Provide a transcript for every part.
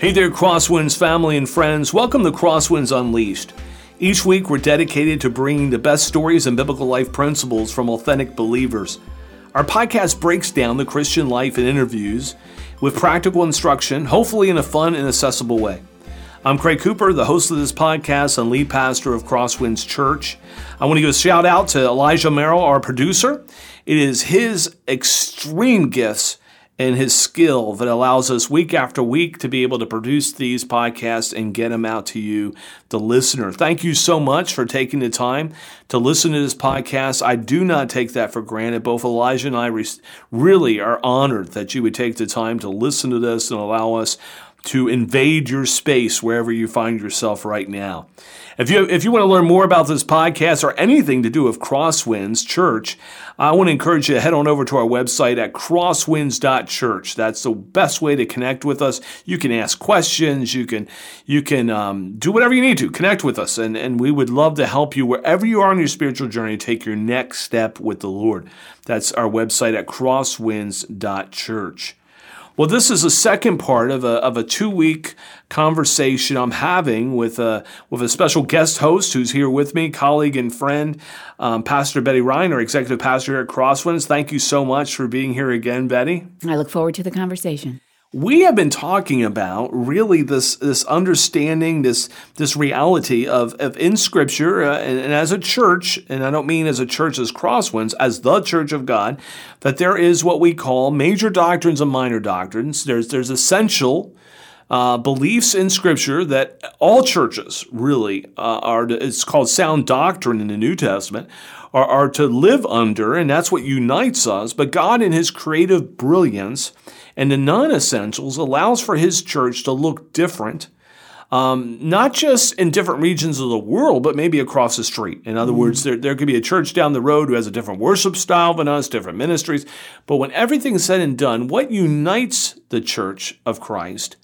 Hey there, Crosswinds family and friends. Welcome to Crosswinds Unleashed. Each week, we're dedicated to bringing the best stories and biblical life principles from authentic believers. Our podcast breaks down the Christian life in interviews with practical instruction, hopefully in a fun and accessible way. I'm Craig Cooper, the host of this podcast and lead pastor of Crosswinds Church. I want to give a shout out to Elijah Merrill, our producer. It is his extreme gifts and his skill that allows us week after week to be able to produce these podcasts and get them out to you, the listener. Thank you so much for taking the time to listen to this podcast. I do not take that for granted. Both Elijah and I really are honored that you would take the time to listen to this and allow us to invade your space wherever you find yourself right now. If you if you want to learn more about this podcast or anything to do with Crosswinds Church, I want to encourage you to head on over to our website at crosswinds.church. That's the best way to connect with us. You can ask questions. You can you can um, do whatever you need to connect with us, and and we would love to help you wherever you are on your spiritual journey. Take your next step with the Lord. That's our website at crosswinds.church. Well, this is the second part of a, of a two week conversation I'm having with a, with a special guest host who's here with me, colleague and friend, um, Pastor Betty our executive pastor here at Crosswinds. Thank you so much for being here again, Betty. I look forward to the conversation we have been talking about really this this understanding this this reality of, of in scripture uh, and, and, as a church and i don't mean as a church as crosswinds as the church of god that there is what we call major doctrines and minor doctrines. There's there's essential uh, beliefs in scripture that all churches really uh, are to, it's called sound doctrine in the new testament are, are to live under and that's what unites us. But god in his creative brilliance and the non essentials allows for his church to look different. Um, not just in different regions of the world, but maybe across the street. In other mm. words, there, there could be a church down the road who has a different worship style than us, different ministries. But when everything's said and done, what unites the church of Christ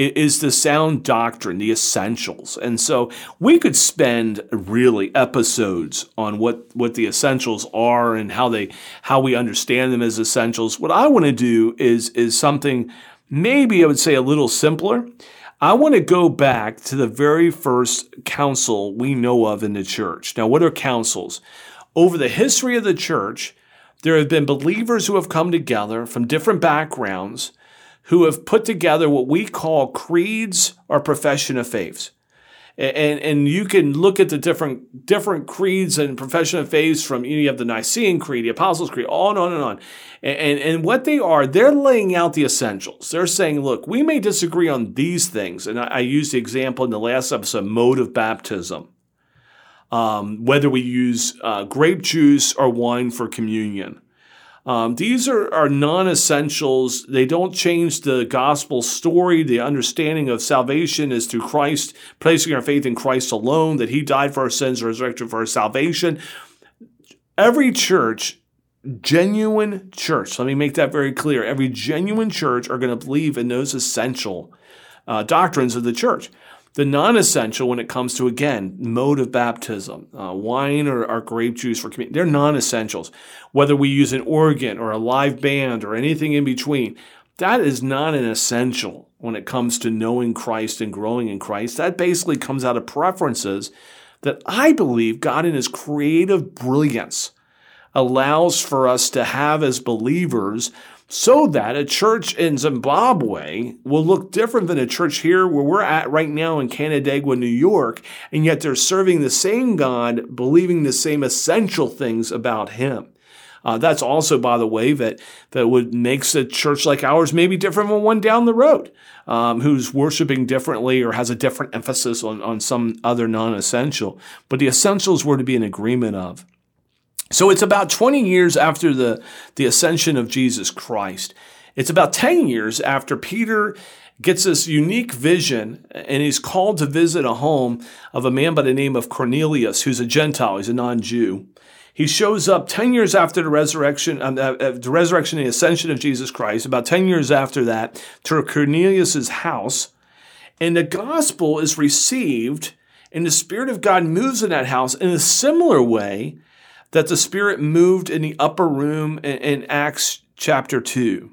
is the sound doctrine, the essentials. And so we could spend really episodes on what, what the essentials are and how they how we understand them as essentials. What I want to do is is something maybe I would say a little simpler. I want to go back to the very first council we know of in the church. Now, what are councils? Over the history of the church, there have been believers who have come together from different backgrounds who have put together what we call creeds or profession of faiths. And, and you can look at the different different creeds and profession of faiths from you, know, you have the Nicene Creed, the Apostles' Creed, on and on and on. And, and what they are, they're laying out the essentials. They're saying, look, we may disagree on these things. And I, I used the example in the last episode, mode of baptism. Um, whether we use uh, grape juice or wine for communion. Um, these are, are non essentials. They don't change the gospel story. The understanding of salvation is through Christ, placing our faith in Christ alone, that He died for our sins, resurrected for our salvation. Every church, genuine church, let me make that very clear. Every genuine church are going to believe in those essential uh, doctrines of the church the non-essential when it comes to again mode of baptism uh, wine or, or, grape juice for communion they're non-essentials. Whether we use an organ or a live band or anything in between that is not an essential when it comes to knowing christ and growing in christ. That basically comes out of preferences that i believe god in his creative brilliance allows for us to have as believers so that a church in Zimbabwe will look different than a church here where we're at right now in Canandaigua, New York, and yet they're serving the same God, believing the same essential things about Him. Uh, that's also, by the way, that that would makes a church like ours maybe different from one down the road, um, who's worshiping differently or has a different emphasis on on some other non-essential. But the essentials we're to be in agreement of. So it's about 20 years after the, the ascension of Jesus Christ. It's about 10 years after Peter gets this unique vision and he's called to visit a home of a man by the name of Cornelius, who's a Gentile, he's a non Jew. He shows up 10 years after the resurrection, um, uh, uh, the resurrection and the ascension of Jesus Christ, about 10 years after that, to Cornelius's house. And the gospel is received, and the Spirit of God moves in that house in a similar way that the Spirit moved in the upper room in, in Acts chapter 2.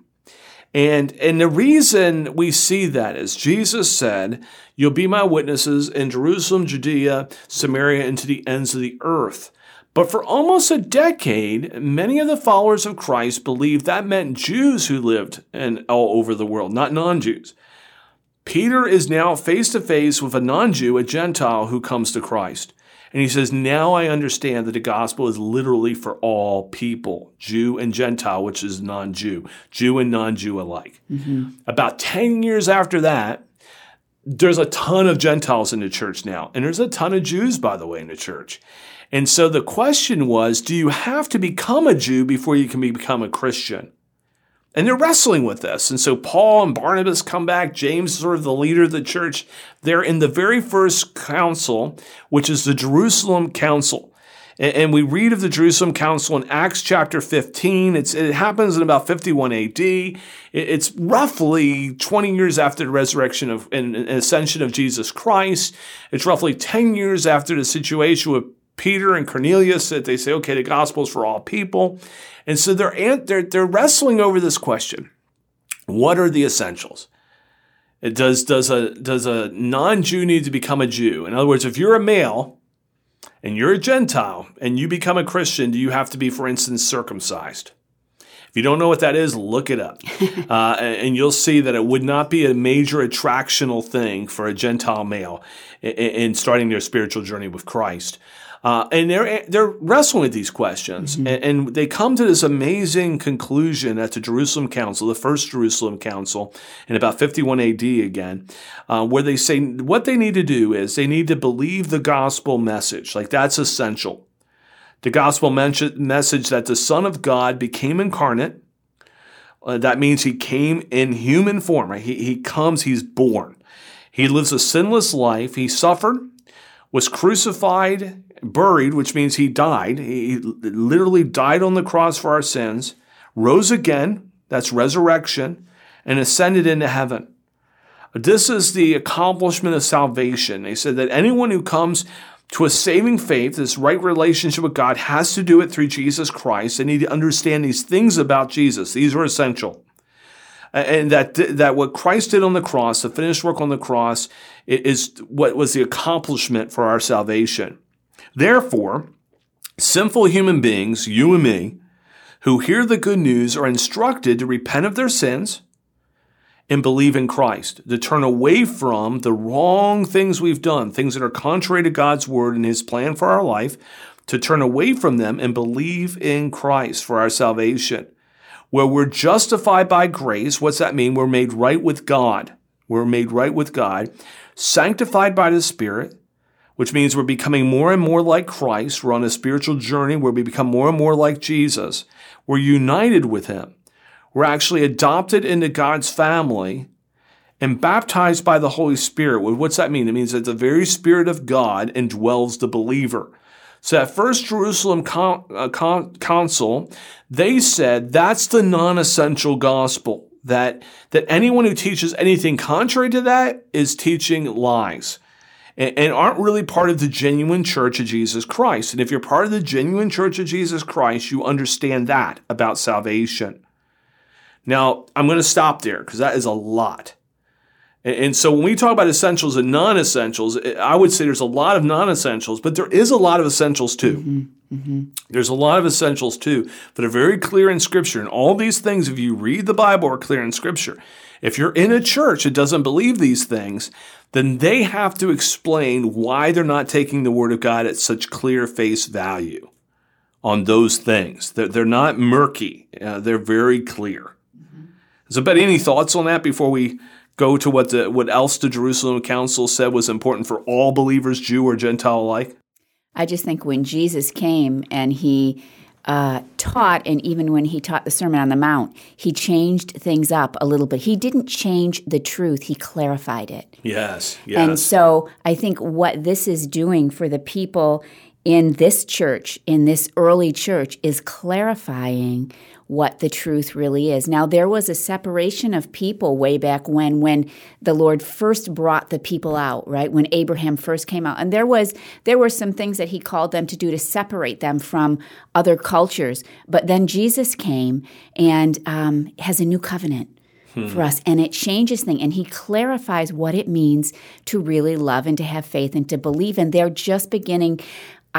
And, and the reason we see that is Jesus said, You'll be my witnesses in Jerusalem, Judea, Samaria, and to the ends of the earth. But for almost a decade, many of the followers of Christ believed that meant Jews who lived in, all over the world, not non Jews. Peter is now face to face with a non Jew, a Gentile who comes to Christ. And he says, Now I understand that the gospel is literally for all people, Jew and Gentile, which is non Jew, Jew and non Jew alike. Mm-hmm. About 10 years after that, there's a ton of Gentiles in the church now. And there's a ton of Jews, by the way, in the church. And so the question was do you have to become a Jew before you can become a Christian? And they're wrestling with this. And so Paul and Barnabas come back. James is sort of the leader of the church. They're in the very first council, which is the Jerusalem Council. And we read of the Jerusalem Council in Acts chapter 15. It's, it happens in about 51 AD. It's roughly 20 years after the resurrection of and ascension of Jesus Christ. It's roughly 10 years after the situation with Peter and Cornelius that they say, okay, the gospel is for all people. And so they're, they're, they're wrestling over this question. What are the essentials? It does, does a, does a non-Jew need to become a Jew? In other words, if you're a male and you're a Gentile and you become a Christian, do you have to be, for instance, circumcised? If you don't know what that is, look it up. Uh, and you'll see that it would not be a major attractional thing for a Gentile male in, in starting their spiritual journey with Christ. Uh, and they're they're wrestling with these questions, mm-hmm. and, and, they come to this amazing conclusion at the Jerusalem Council, the first Jerusalem Council, in about 51 AD again, uh, where they say what they need to do is they need to believe the gospel message, like that's essential. The gospel message that the Son of God became incarnate. Uh, that means he came in human form. Right? He, he comes, he's born. He lives a sinless life. He suffered, was crucified, buried, which means he died. He literally died on the cross for our sins, rose again, that's resurrection, and ascended into heaven. This is the accomplishment of salvation. They said that anyone who comes to a saving faith, this right relationship with God, has to do it through Jesus Christ. They need to understand these things about Jesus. These are essential. And that, that what Christ did on the cross, the finished work on the cross, is what was the accomplishment for our salvation. Therefore, sinful human beings, you and me, who hear the good news are instructed to repent of their sins and believe in Christ, to turn away from the wrong things we've done, things that are contrary to God's word and his plan for our life, to turn away from them and believe in Christ for our salvation. Where we're justified by grace, what's that mean? We're made right with God. We're made right with God, sanctified by the Spirit, which means we're becoming more and more like Christ. We're on a spiritual journey where we become more and more like Jesus. We're united with Him. We're actually adopted into God's family and baptized by the Holy Spirit. What's that mean? It means that the very Spirit of God indwells the believer. So at First Jerusalem Con- uh, Con- Council, they said that's the non-essential gospel. That that anyone who teaches anything contrary to that is teaching lies and, aren't really part of the genuine church of Jesus Christ. And if you're part of the genuine church of Jesus Christ, you understand that about salvation. Now, I'm going to stop there because that is a lot. And so when we talk about essentials and non essentials, I would say there's a lot of non essentials, but there is a lot of essentials too. Mm-hmm. Mm-hmm. There's a lot of essentials too that are very clear in Scripture. And all these things, if you read the Bible, are clear in Scripture. If you're in a church that doesn't believe these things, then they have to explain why they're not taking the Word of God at such clear face value on those things. They're, they're not murky, uh, they're very clear. Mm-hmm. So, but any thoughts on that before we go to what the, what else the Jerusalem Council said was important for all believers, Jew or Gentile alike? I just think when Jesus came and he uh, taught, and even when he taught the Sermon on the Mount, he changed things up a little bit. He didn't change the truth, he clarified it. Yes, yes. And so I think what this is doing for the people in this church, in this early church, is clarifying what the truth really is. Now, there was a separation of people way back when, when the Lord first brought the people out, right? When Abraham first came out. And there was, there were some things that he called them to do to separate them from other cultures. But then Jesus came and um, has a new covenant for us and it changes things and he clarifies what it means to really love and to have faith and to believe and they're just beginning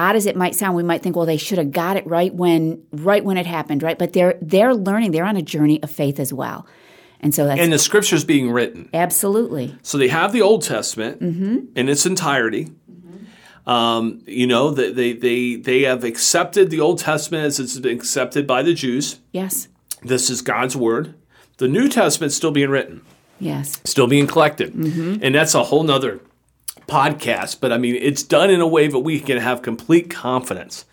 odd as it might sound we might think well they should have got it right when right when it happened right but they're they're learning they're on a journey of faith as well and so that's And the scripture's being written. absolutely So they have the Old Testament Mm-hmm. in its entirety. Um, you know, they, they, they, they have accepted the Old Testament as it's been accepted by the Jews. yes This is God's word. The New Testament's still being written, yes still being collected. Mm-hmm. And that's a whole nother podcast. But I mean, it's done in a way that we can have complete confidence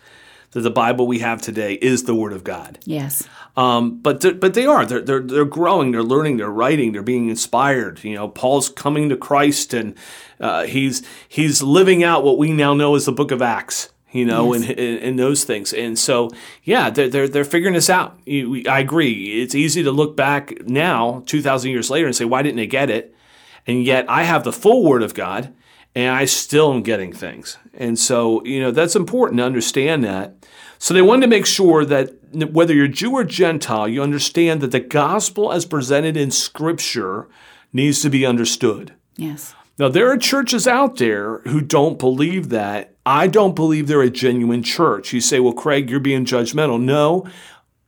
that the Bible we have today is the Word of God. yes. Um, but but they are. They're, they're they're growing. They're learning. They're writing. They're being inspired. You know Paul's coming to Christ and uh, he's he's living out what we now know as the Book of Acts you know Yes. and, and and those things. And so yeah they're they're, they're figuring this out. You- we- I agree. It's easy to look back now two thousand years later and say why didn't they get it? And yet I have the full Word of God and I still am getting things and so you know that's important to understand that so they wanted to make sure that whether you're Jew or Gentile, you understand that the gospel as presented in Scripture needs to be understood. yes Now, there are churches out there who don't believe that. I don't believe they're a genuine church. You say, well, Craig, you're being judgmental. No,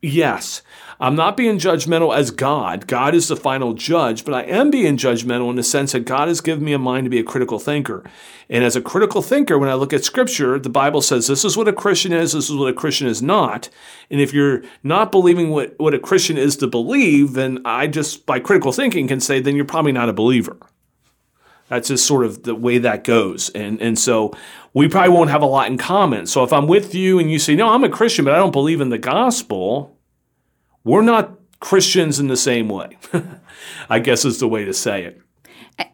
yes. I'm not being judgmental as God. God is the final judge, but I am being judgmental in the sense that God has given me a mind to be a critical thinker. And as a critical thinker, when I look at Scripture, the Bible says this is what a Christian is, this is what a Christian is not. And if you're not believing what, what a Christian is to believe, then I just, by critical thinking, can say, then you're probably not a believer. That's just sort of the way that goes. And and so we probably won't have a lot in common. So if I'm with you and you say, no, I'm a Christian, but I don't believe in the gospel, we're not Christians in the same way. I guess is the way to say it.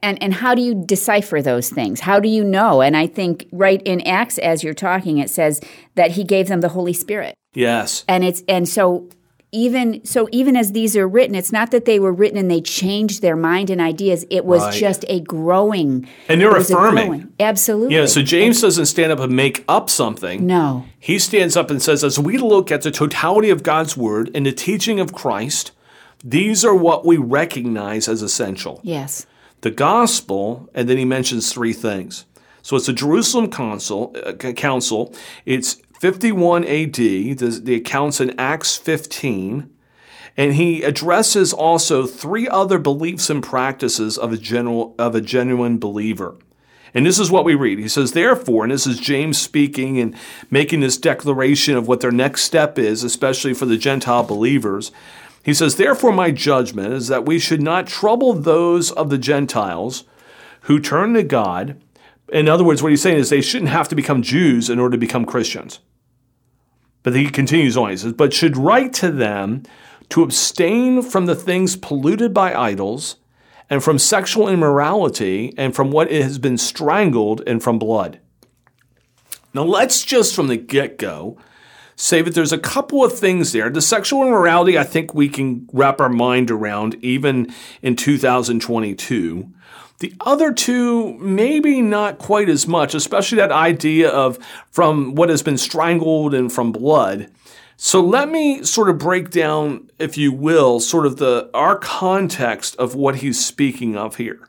and and how do you decipher those things how do you know and i think right in acts as you're talking it says that he gave them the holy spirit Yes. and it's and so even so even as these are written it's not that they were written and they changed their mind and ideas it was Right. just a growing And they're it was a affirming. growing- absolutely Yeah, so James doesn't stand up and make up something. no He stands up and says, as we look at the totality of God's word and the teaching of Christ, these are what we recognize as essential. yes the gospel, and then he mentions three things. So it's the Jerusalem council. Uh, council. It's 51 AD. The, the accounts in Acts 15, and he addresses also three other beliefs and practices of a general of a genuine believer. And this is what we read. He says, therefore, and this is James speaking and making this declaration of what their next step is, especially for the Gentile believers. He says, Therefore, my judgment is that we should not trouble those of the Gentiles who turn to God. In other words, what he's saying is they shouldn't have to become Jews in order to become Christians. But he continues on. He says, But should write to them to abstain from the things polluted by idols, and from sexual immorality, and from what has been strangled, and from blood. Now, let's just from the get go say that there's a couple of things there. The sexual immorality, I think we can wrap our mind around even in 2022. The other two, maybe not quite as much, especially that idea of from what has been strangled and from blood. So let me sort of break down, if you will, sort of the our context of what he's speaking of here.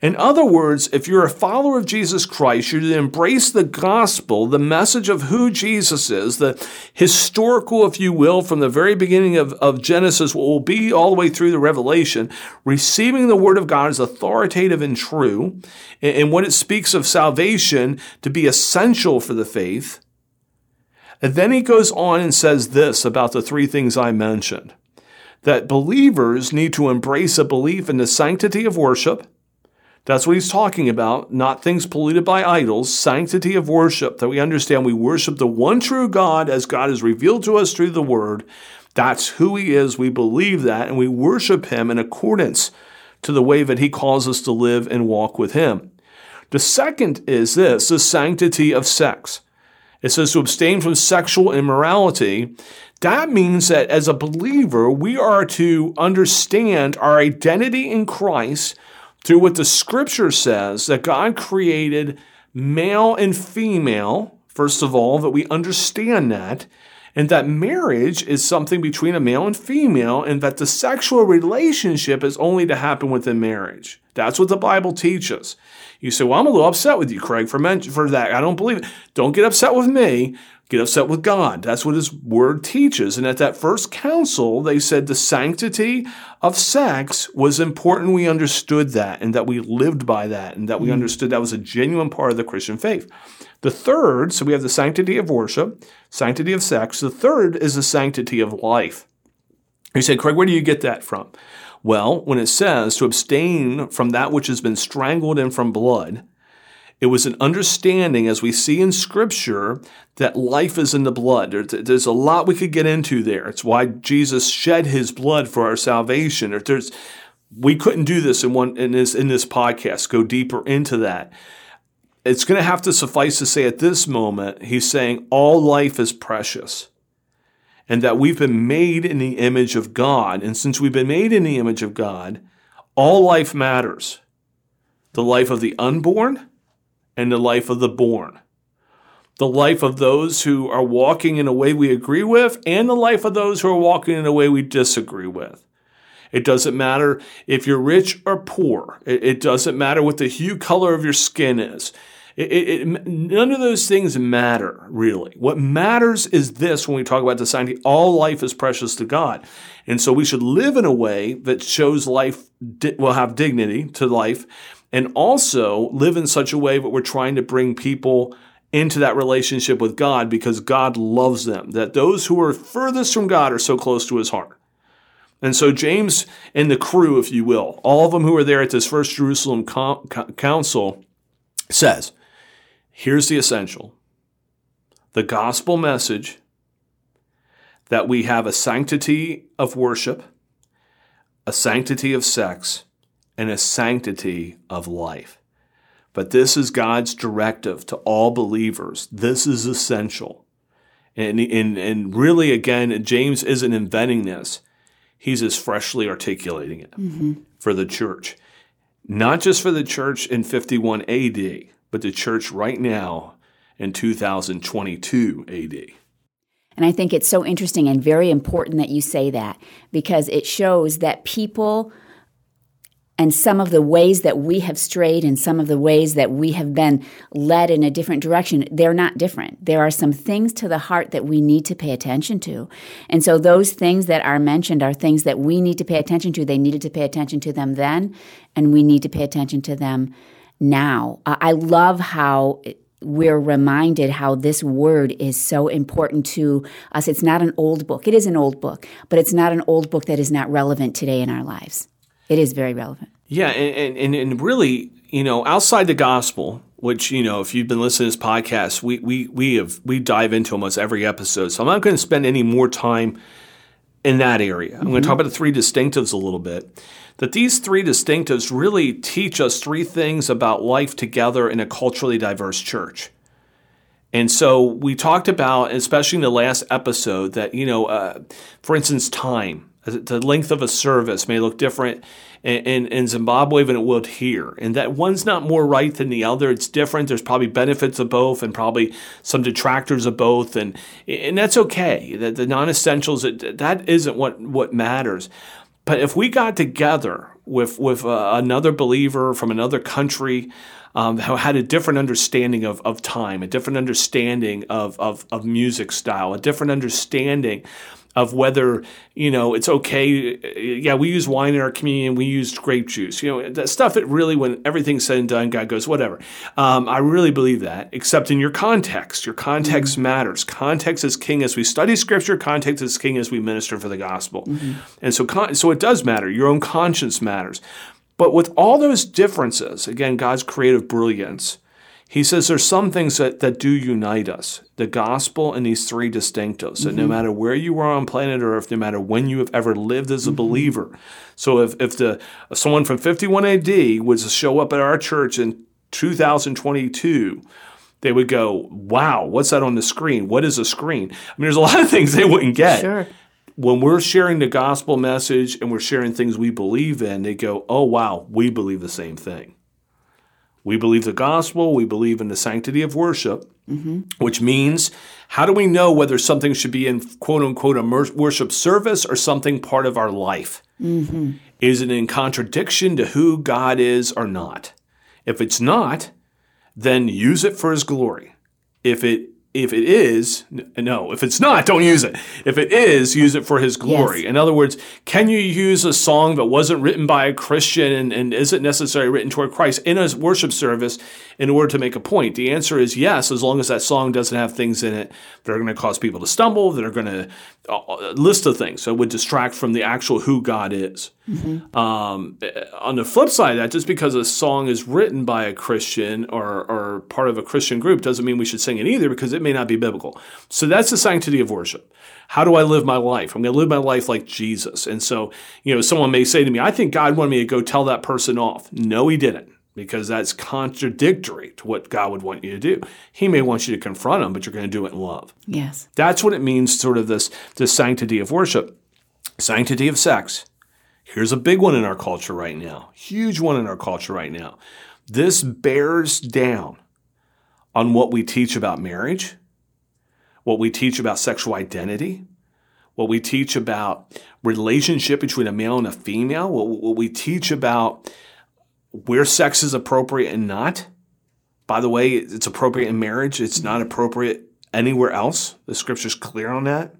In other words, if you're a follower of Jesus Christ, you're embrace the gospel, the message of who Jesus is, the historical, if you will, from the very beginning of, of Genesis, what will be all the way through the Revelation, receiving the word of God as authoritative and true, and, and when it speaks of salvation to be essential for the faith. And then he goes on and says this about the three things I mentioned that believers need to embrace a belief in the sanctity of worship. That's what he's talking about, not things polluted by idols, sanctity of worship, that we understand we worship the one true God as God is revealed to us through the Word. That's who he is. We believe that, and we worship him in accordance to the way that he calls us to live and walk with him. The second is this the sanctity of sex. It says to abstain from sexual immorality. That means that as a believer, we are to understand our identity in Christ through what the scripture says that God created male and female, first of all, that we understand that. and that marriage is something between a male and female, and that the sexual relationship is only to happen within marriage. That's what the Bible teaches. You say, Well, I'm a little upset with you, Craig, for, men- for that. I don't believe it. Don't get upset with me. Get upset with God. That's what His Word teaches. And at that first council, they said the sanctity of sex was important. We understood that and that we lived by that and that we mm. understood that was a genuine part of the Christian faith. The third, so we have the sanctity of worship, sanctity of sex. The third is the sanctity of life. You say, Craig, where do you get that from? Well, when it says to abstain from that which has been strangled and from blood, it was an understanding, as we see in Scripture, that life is in the blood. There's a lot we could get into there. It's why Jesus shed His blood for our salvation. There's, we couldn't do this in one in this in this podcast. Go deeper into that. It's going to have to suffice to say at this moment, He's saying all life is precious and that we've been made in the image of God. And since we've been made in the image of God, all life matters the life of the unborn and the life of the born. The life of those who are walking in a way we agree with, and the life of those who are walking in a way we disagree with. It doesn't matter if you're rich or poor. It, doesn't matter what the hue color of your skin is. It, it, none of those things matter, really. What matters is this when we talk about the sanctity all life is precious to God. And so we should live in a way that shows life will have dignity to life, and also live in such a way that we're trying to bring people into that relationship with God because God loves them. That those who are furthest from God are so close to his heart. And so James and the crew, if you will, all of them who are there at this first Jerusalem council, says, Here's the essential the gospel message that we have a sanctity of worship, a sanctity of sex, and a sanctity of life. But this is God's directive to all believers. This is essential. And, and, and really, again, James isn't inventing this, he's just freshly articulating it mm-hmm. for the church. Not just for the church in 51 AD, but the church right now in 2022 AD. And I think it's so interesting and very important that you say that because it shows that people and some of the ways that we have strayed and some of the ways that we have been led in a different direction, they're not different. There are some things to the heart that we need to pay attention to. And so those things that are mentioned are things that we need to pay attention to. They needed to pay attention to them then, and we need to pay attention to them now. I love how we're reminded how this word is so important to us. It's not an old book. It is an old book, but it's not an old book that is not relevant today in our lives. It is very relevant. Yeah, and, and, and really, you know, outside the gospel, which you know, if you've been listening to this podcast, we we we have we dive into almost every episode. So I'm not going to spend any more time in that area. I'm mm-hmm. going to talk about the three distinctives a little bit that these three distinctives really teach us three things about life together in a culturally diverse church. And so we talked about, especially in the last episode, that, you know, uh, for instance, time, the length of a service may look different in, in, in, Zimbabwe than it would here. And that one's not more right than the other. It's different. There's probably benefits of both and probably some detractors of both. And, and that's okay. The, the non essentials, that isn't what, what matters. But if we got together with with uh, another believer from another country um, who had a different understanding of, of time, a different understanding of, of, of music style, a different understanding of whether you know it's okay. Yeah, we use wine in our communion. We use grape juice. You know that stuff that really, when everything's said and done, God goes whatever. Um, I really believe that, except in your context. Your context mm-hmm. matters. Context is king as we study Scripture. Context is king as we minister for the gospel. Mm-hmm. And so, so it does matter. Your own conscience matters. But with all those differences, again, God's creative brilliance he says there's some things that, that do unite us the gospel and these three distinctives. mm-hmm. no matter where you are on planet Earth, no matter when you have ever lived as a mm-hmm. believer. So if, if the someone from 51 AD was to show up at our church in 2022, they would go, Wow, what's that on the screen? What is a screen? I mean, there's a lot of things they wouldn't get. Sure. When we're sharing the gospel message and we're sharing things we believe in, they go, Oh, wow, we believe the same thing We believe the gospel, we believe in the sanctity of worship, which means how do we know whether something should be in quote unquote a worship service or something part of our life? Is it in contradiction to who God is or not? If it's not, then use it for his glory. If it if it is, no, if it's not, don't use it. If it is, use it for his glory. Yes. In other words, can you use a song that wasn't written by a Christian and, and isn't necessarily written toward Christ in a worship service in order to make a point? The answer is yes, as long as that song doesn't have things in it that are going to cause people to stumble, that are going to a list of things that would distract from the actual who God is. Um, eh, on the flip side of that, just because a song is written by a Christian or, or part of a Christian group doesn't mean we should sing it either because it may not be biblical. So that's the sanctity of worship. How do I live my life? I'm going to live my life like Jesus. And so, you know, someone may say to me, I think God wanted me to go tell that person off. No, he didn't. Because that's contradictory to what God would want you to do. He may want you to confront him, but you're going to do it in love. Yes. That's what it means, sort of this, this sanctity of worship. Sanctity of sex. Here's a big one in our culture right now, huge one in our culture right now. This bears down on what we teach about marriage, what we teach about sexual identity, what we teach about relationship between a male and a female, what, what we teach about where sex is appropriate and not. By the way, it's appropriate in marriage, it's not appropriate anywhere else. The scripture's clear on that.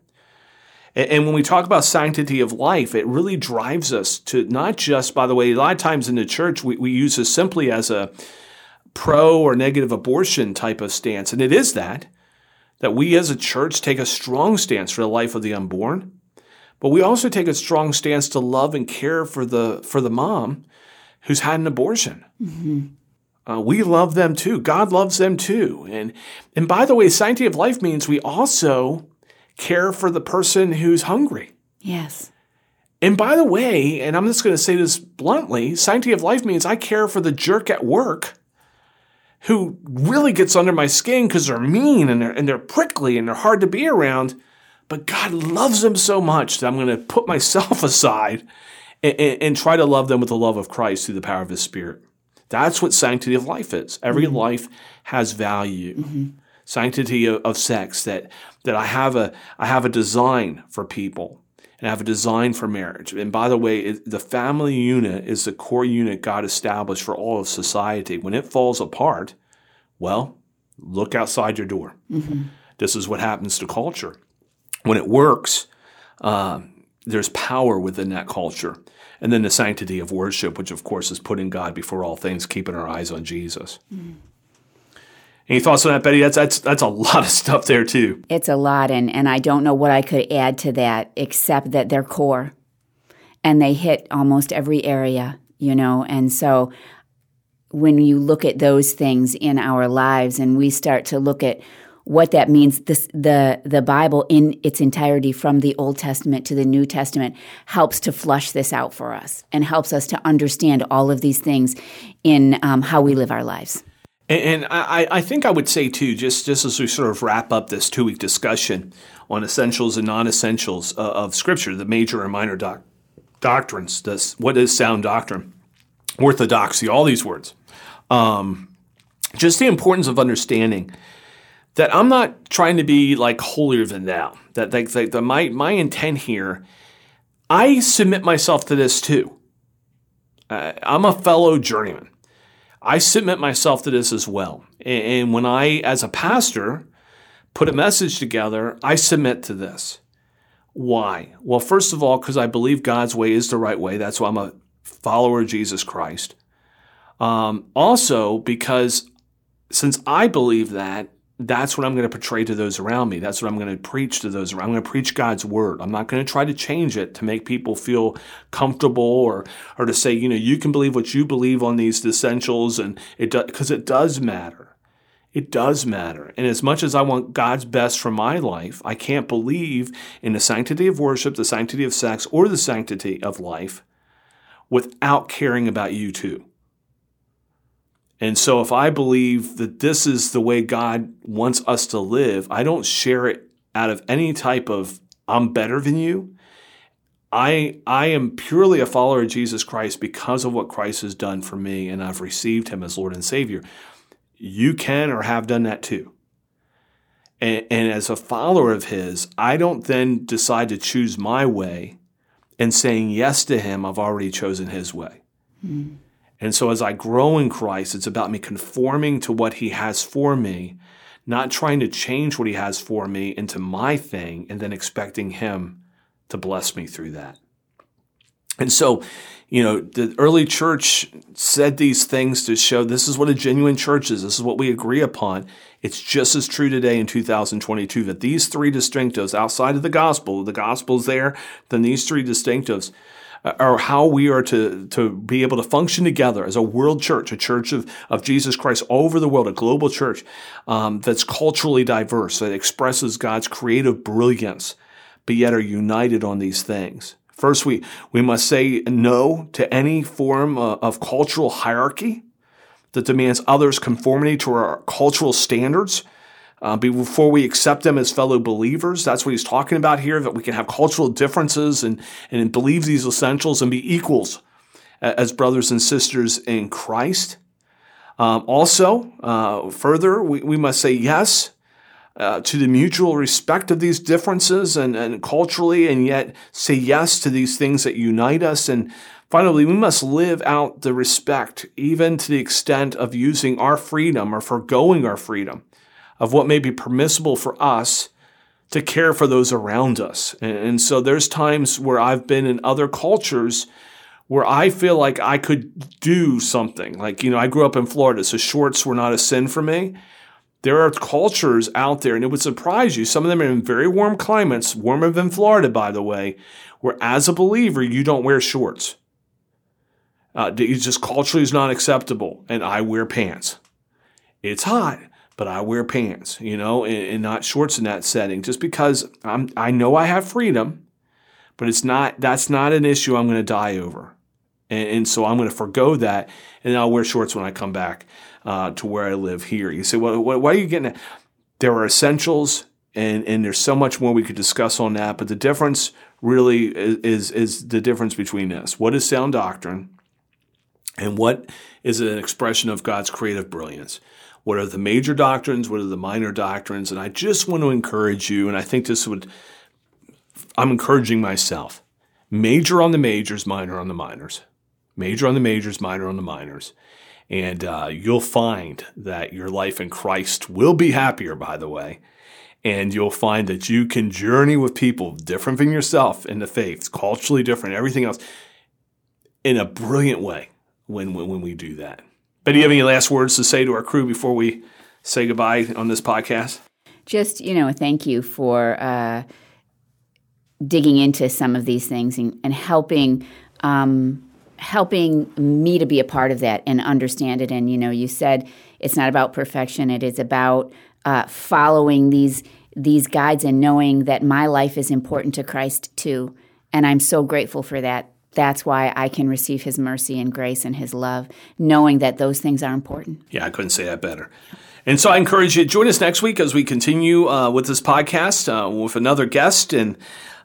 And when we talk about sanctity of life, it really drives us to not just, by the way, a lot of times in the church, we, we use this simply as a pro or negative abortion type of stance. And it is that, that we as a church take a strong stance for the life of the unborn, but we also take a strong stance to love and care for the, for the mom who's had an abortion. Uh, we love them too. God loves them too. And, and by the way, sanctity of life means we also care for the person who's hungry. Yes. And by the way, and I'm just going to say this bluntly, sanctity of life means I care for the jerk at work who really gets under my skin because they're mean and they're, and they're prickly and they're hard to be around. But God loves them so much that I'm going to put myself aside and, and, and try to love them with the love of Christ through the power of His Spirit. That's what sanctity of life is. Every mm-hmm. life has value. Mm-hmm. Sanctity of, of sex that that I have a I have a design for people and I have a design for marriage. And by the way, it, the family unit is the core unit God established for all of society. When it falls apart, well, look outside your door. Mm-hmm. This is what happens to culture. When it works, uh, there's power within that culture. And then the sanctity of worship, which of course is putting God before all things, keeping our eyes on Jesus. Mm. Any thoughts on that, Betty? That's that's that's a lot of stuff there too. It's a lot, and, and I don't know what I could add to that except that they're core and they hit almost every area, you know. And so when you look at those things in our lives and we start to look at what that means, this, the, the Bible in its entirety from the Old Testament to the New Testament helps to flush this out for us and helps us to understand all of these things in um, how we live our lives. And, and I, I think I would say too, just just as we sort of wrap up this two week discussion on essentials and non essentials uh, of Scripture, the major and minor doc- doctrines. This, what is sound doctrine? Orthodoxy, all these words. Um, just the importance of understanding that I'm not trying to be like holier than thou. That, that, that my my intent here, I submit myself to this too. Uh, I'm a fellow journeyman. I submit myself to this as well. And, and when I, as a pastor, put a message together, I submit to this. Why? Well, first of all, because I believe God's way is the right way. That's why I'm a follower of Jesus Christ. Um, also, because since I believe that, that's what I'm going to portray to those around me. That's what I'm going to preach to those around. I'm going to preach God's word. I'm not going to try to change it to make people feel comfortable or or to say, you know, you can believe what you believe on these essentials and it because it does matter. It does matter. And as much as I want God's best for my life, I can't believe in the sanctity of worship, the sanctity of sex, or the sanctity of life without caring about you too. And so if I believe that this is the way God wants us to live, I don't share it out of any type of I'm better than you. I I am purely a follower of Jesus Christ because of what Christ has done for me and I've received him as Lord and Savior. You can or have done that too. And, and as a follower of his, I don't then decide to choose my way and saying yes to him, I've already chosen his way. Mm. And so as I grow in Christ, it's about me conforming to what he has for me, not trying to change what he has for me into my thing and then expecting him to bless me through that. And so, you know, the early church said these things to show this is what a genuine church is. This is what we agree upon. It's just as true today in 2022 that these three distinctives outside of the gospel, the gospel's there, then these three distinctives are how we are to, to be able to function together as a world church, a church of, of Jesus Christ over the world, a global church um, that's culturally diverse, that expresses God's creative brilliance, but yet are united on these things. First, we, we must say no to any form uh, of cultural hierarchy that demands others' conformity to our cultural standards. Uh, before we accept them as fellow believers, that's what he's talking about here, that we can have cultural differences and, and believe these essentials and be equals as brothers and sisters in Christ. Um, also, uh, further, we, we must say yes uh, to the mutual respect of these differences and, and culturally, and yet say yes to these things that unite us. And finally, we must live out the respect, even to the extent of using our freedom or foregoing our freedom of what may be permissible for us to care for those around us. And, so there's times where I've been in other cultures where I feel like I could do something. Like, you know, I grew up in Florida, so shorts were not a sin for me. There are cultures out there, and it would surprise you. Some of them are in very warm climates, warmer than Florida, by the way, where as a believer, you don't wear shorts. Uh, it's just culturally is not acceptable, and I wear pants. It's hot, but I wear pants, you know, and, and not shorts in that setting, just because I'm, I know I have freedom, but it's not. That's not an issue I'm going to die over, and, and so I'm going to forego that, and I'll wear shorts when I come back uh, to where I live here. You say, well, why are you getting it? There are essentials, and, and there's so much more we could discuss on that. But the difference really is, is the difference between this. What is sound doctrine? And what is an expression of God's creative brilliance? What are the major doctrines? What are the minor doctrines? And I just want to encourage you, and I think this would, I'm encouraging myself. Major on the majors, minor on the minors. Major on the majors, minor on the minors. And uh, you'll find that your life in Christ will be happier, by the way. And you'll find that you can journey with people different from yourself in the faith, culturally different, everything else, in a brilliant way when, when, when we do that. But do you have any last words to say to our crew before we say goodbye on this podcast? Just, you know, thank you for uh, digging into some of these things and, and helping um, helping me to be a part of that and understand it. And you know, you said it's not about perfection; it is about uh, following these these guides and knowing that my life is important to Christ too. And I'm so grateful for that. That's why I can receive His mercy and grace and His love, knowing that those things are important. Yeah, I couldn't say that better. And so I encourage you to join us next week as we continue uh, with this podcast uh, with another guest and.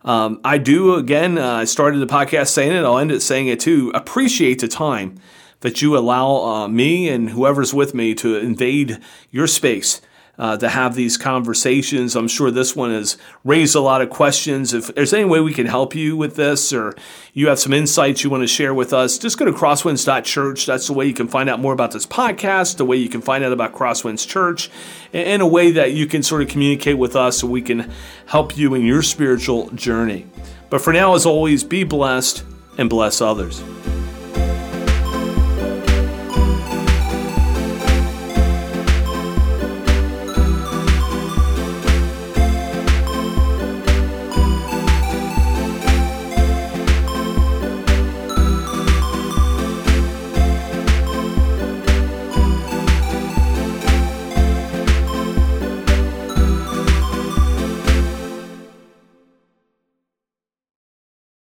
Um, I do, again, uh, I started the podcast saying it, I'll end it saying it too. Appreciate the time that you allow uh, me and whoever's with me to invade your space uh, to have these conversations. I'm sure this one has raised a lot of questions. If there's any way we can help you with this or you have some insights you want to share with us, just go to crosswinds.church. That's the way you can find out more about this podcast, the way you can find out about Crosswinds Church, and a way that you can sort of communicate with us so we can help you in your spiritual journey. But for now, as always, be blessed and bless others.